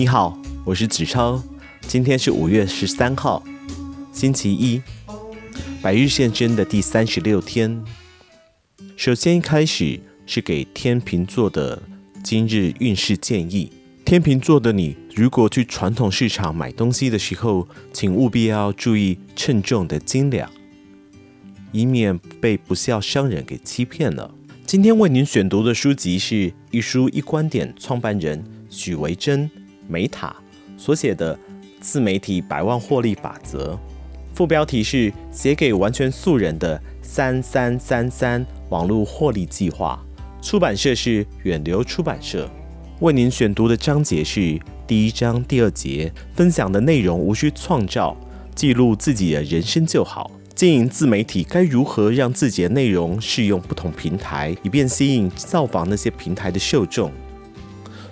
你好，我是子超，今天是五月十三号，星期一，百日献真的第三十六天。首先一开始是给天秤座的今日运势建议。天秤座的你，如果去传统市场买东西的时候，请务必要注意称重的斤两，以免被不肖商人给欺骗了。今天为您选读的书籍是《一书一观点》创办人许维真梅塔所写的《自媒体百万获利法则》，副标题是“写给完全素人的三三三三网络获利计划”，出版社是远流出版社。为您选读的章节是第一章第二节，分享的内容无需创造，记录自己的人生就好。经营自媒体该如何让自己的内容适用不同平台，以便吸引造访那些平台的受众？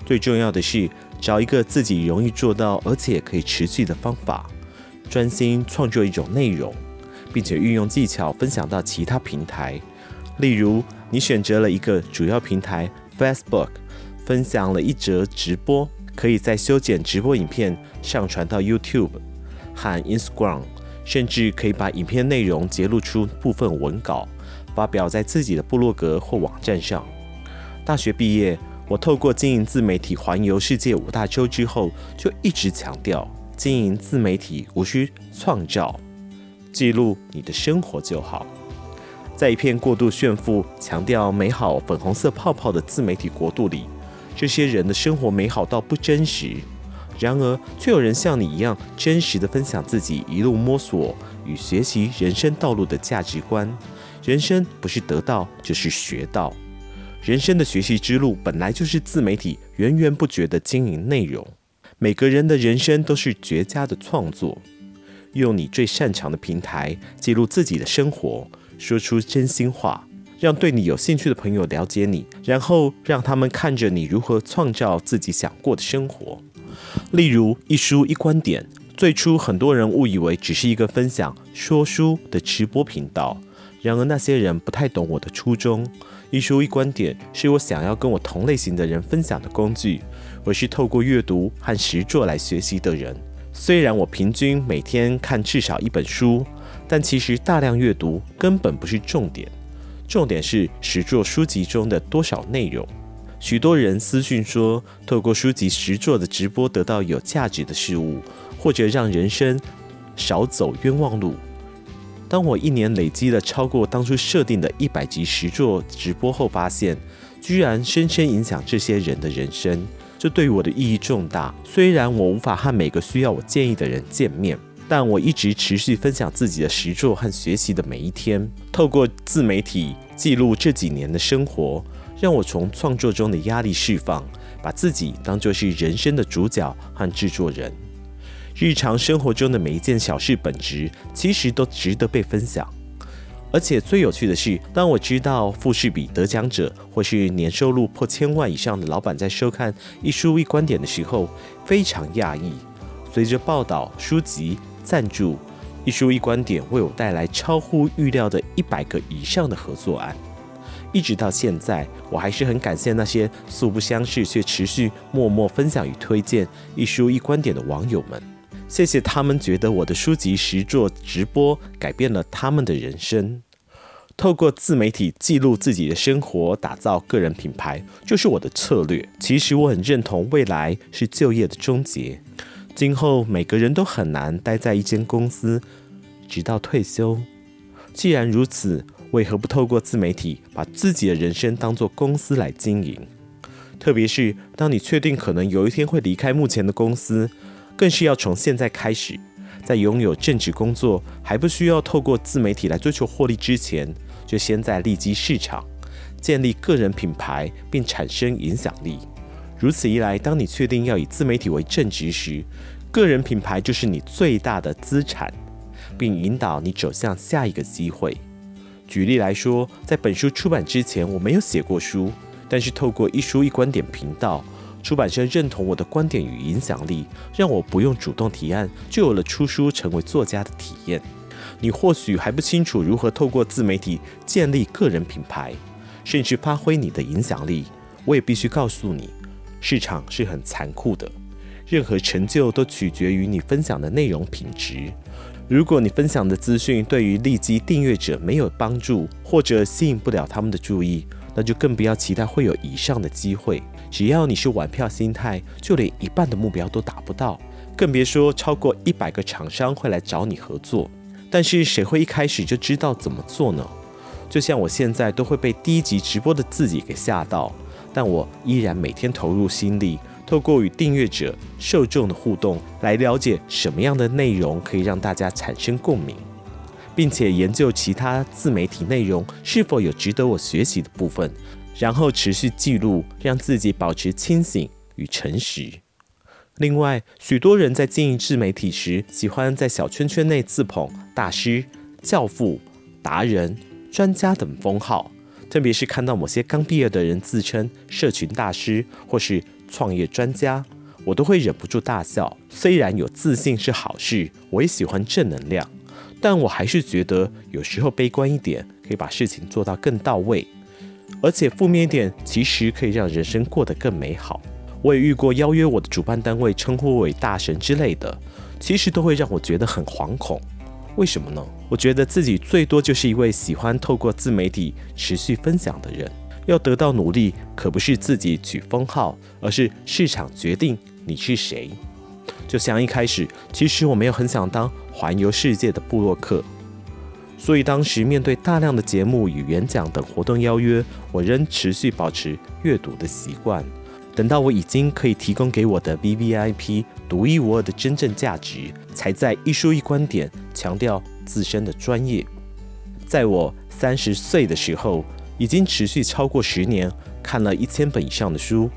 最重要的是找一个自己容易做到而且可以持续的方法，专心创作一种内容，并且运用技巧分享到其他平台。例如，你选择了一个主要平台 Facebook。分享了一则直播，可以在修剪直播影片上传到 YouTube 和 Instagram，甚至可以把影片内容截录出部分文稿，发表在自己的部落格或网站上。大学毕业，我透过经营自媒体环游世界五大洲之后，就一直强调经营自媒体无需创造，记录你的生活就好。在一片过度炫富、强调美好粉红色泡泡的自媒体国度里。这些人的生活美好到不真实，然而却有人像你一样真实地分享自己一路摸索与学习人生道路的价值观。人生不是得到就是学到，人生的学习之路本来就是自媒体源源不绝的经营内容。每个人的人生都是绝佳的创作，用你最擅长的平台记录自己的生活，说出真心话。让对你有兴趣的朋友了解你，然后让他们看着你如何创造自己想过的生活。例如，一书一观点，最初很多人误以为只是一个分享说书的直播频道，然而那些人不太懂我的初衷。一书一观点是我想要跟我同类型的人分享的工具。我是透过阅读和实作来学习的人。虽然我平均每天看至少一本书，但其实大量阅读根本不是重点。重点是实作书籍中的多少内容。许多人私讯说，透过书籍实作的直播得到有价值的事物，或者让人生少走冤枉路。当我一年累积了超过当初设定的一百集实作直播后，发现居然深深影响这些人的人生，这对于我的意义重大。虽然我无法和每个需要我建议的人见面。但我一直持续分享自己的实作和学习的每一天，透过自媒体记录这几年的生活，让我从创作中的压力释放，把自己当作是人生的主角和制作人。日常生活中的每一件小事本质其实都值得被分享。而且最有趣的是，当我知道富士比得奖者或是年收入破千万以上的老板在收看一书一观点的时候，非常讶异。随着报道、书籍。赞助一书一观点为我带来超乎预料的一百个以上的合作案，一直到现在，我还是很感谢那些素不相识却持续默默分享与推荐一书一观点的网友们。谢谢他们觉得我的书籍实作直播改变了他们的人生。透过自媒体记录自己的生活，打造个人品牌，就是我的策略。其实我很认同，未来是就业的终结。今后每个人都很难待在一间公司直到退休。既然如此，为何不透过自媒体把自己的人生当作公司来经营？特别是当你确定可能有一天会离开目前的公司，更是要从现在开始，在拥有正职工作还不需要透过自媒体来追求获利之前，就先在利基市场建立个人品牌，并产生影响力。如此一来，当你确定要以自媒体为正职时，个人品牌就是你最大的资产，并引导你走向下一个机会。举例来说，在本书出版之前，我没有写过书，但是透过一书一观点频道，出版社认同我的观点与影响力，让我不用主动提案，就有了出书成为作家的体验。你或许还不清楚如何透过自媒体建立个人品牌，甚至发挥你的影响力，我也必须告诉你。市场是很残酷的，任何成就都取决于你分享的内容品质。如果你分享的资讯对于立即订阅者没有帮助，或者吸引不了他们的注意，那就更不要期待会有以上的机会。只要你是玩票心态，就连一半的目标都达不到，更别说超过一百个厂商会来找你合作。但是谁会一开始就知道怎么做呢？就像我现在都会被第一集直播的自己给吓到，但我依然每天投入心力，透过与订阅者、受众的互动，来了解什么样的内容可以让大家产生共鸣，并且研究其他自媒体内容是否有值得我学习的部分，然后持续记录，让自己保持清醒与诚实。另外，许多人在经营自媒体时，喜欢在小圈圈内自捧大师、教父、达人。专家等封号，特别是看到某些刚毕业的人自称社群大师或是创业专家，我都会忍不住大笑。虽然有自信是好事，我也喜欢正能量，但我还是觉得有时候悲观一点可以把事情做到更到位，而且负面一点其实可以让人生过得更美好。我也遇过邀约我的主办单位称呼为大神之类的，其实都会让我觉得很惶恐。为什么呢？我觉得自己最多就是一位喜欢透过自媒体持续分享的人。要得到努力，可不是自己取封号，而是市场决定你是谁。就像一开始，其实我没有很想当环游世界的部落客，所以当时面对大量的节目与演讲等活动邀约，我仍持续保持阅读的习惯。等到我已经可以提供给我的 VVIP 独一无二的真正价值，才在一书一观点强调自身的专业。在我三十岁的时候，已经持续超过十年，看了一千本以上的书。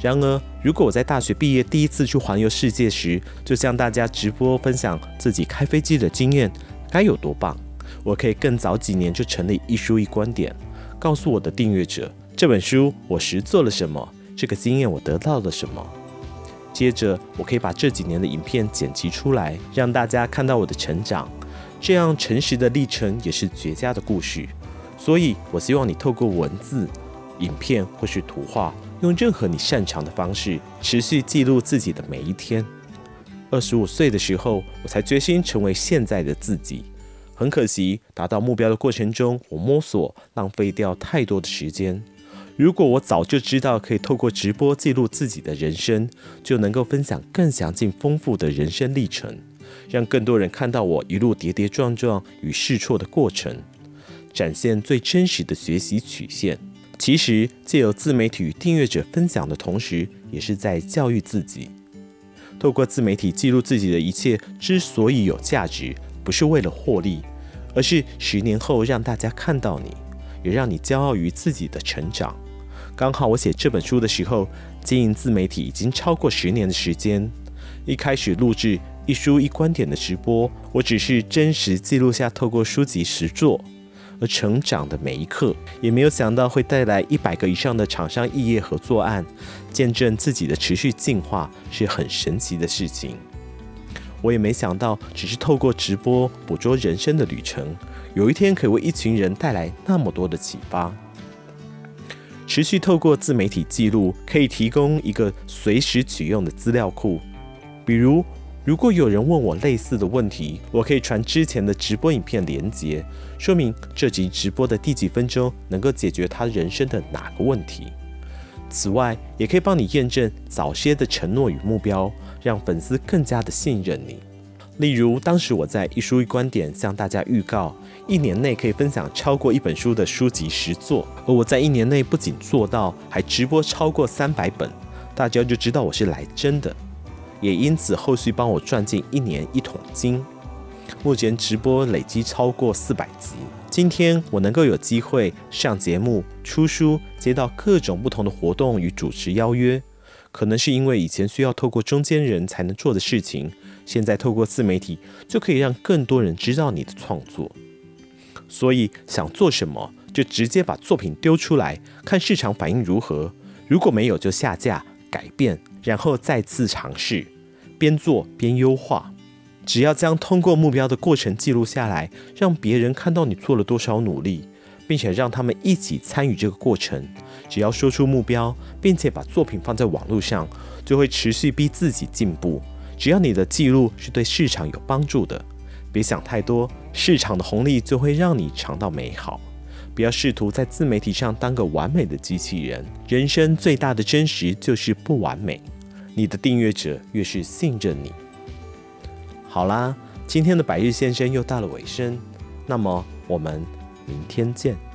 然而，如果我在大学毕业第一次去环游世界时，就向大家直播分享自己开飞机的经验，该有多棒！我可以更早几年就成立一书一观点，告诉我的订阅者，这本书我实做了什么。这个经验我得到了什么？接着，我可以把这几年的影片剪辑出来，让大家看到我的成长。这样诚实的历程也是绝佳的故事。所以，我希望你透过文字、影片或是图画，用任何你擅长的方式，持续记录自己的每一天。二十五岁的时候，我才决心成为现在的自己。很可惜，达到目标的过程中，我摸索，浪费掉太多的时间。如果我早就知道可以透过直播记录自己的人生，就能够分享更详尽丰富的人生历程，让更多人看到我一路跌跌撞撞与试错的过程，展现最真实的学习曲线。其实借由自媒体与订阅者分享的同时，也是在教育自己。透过自媒体记录自己的一切之所以有价值，不是为了获利，而是十年后让大家看到你，也让你骄傲于自己的成长。刚好我写这本书的时候，经营自媒体已经超过十年的时间。一开始录制一书一观点的直播，我只是真实记录下透过书籍实作而成长的每一刻，也没有想到会带来一百个以上的厂商异业合作案，见证自己的持续进化是很神奇的事情。我也没想到，只是透过直播捕捉人生的旅程，有一天可以为一群人带来那么多的启发。持续透过自媒体记录，可以提供一个随时取用的资料库。比如，如果有人问我类似的问题，我可以传之前的直播影片连接，说明这集直播的第几分钟能够解决他人生的哪个问题。此外，也可以帮你验证早些的承诺与目标，让粉丝更加的信任你。例如，当时我在一书一观点向大家预告，一年内可以分享超过一本书的书籍实作，而我在一年内不仅做到，还直播超过三百本，大家就知道我是来真的，也因此后续帮我赚进一年一桶金。目前直播累积超过四百集，今天我能够有机会上节目、出书，接到各种不同的活动与主持邀约，可能是因为以前需要透过中间人才能做的事情。现在透过自媒体，就可以让更多人知道你的创作。所以想做什么，就直接把作品丢出来，看市场反应如何。如果没有，就下架、改变，然后再次尝试边做边优化。只要将通过目标的过程记录下来让别人看到你做了多少努力并且让他们一起参与这个过程只要说出目标并且把作品放在网络上就会持续逼自己进步。只要你的记录是对市场有帮助的别想太多市场的红利就会让你尝到美好。不要试图在自媒体上当个完美的机器人人生最大的真实就是不完美。你的订阅者越是信任你。好啦今天的百日先生又到了尾声那么我们明天见。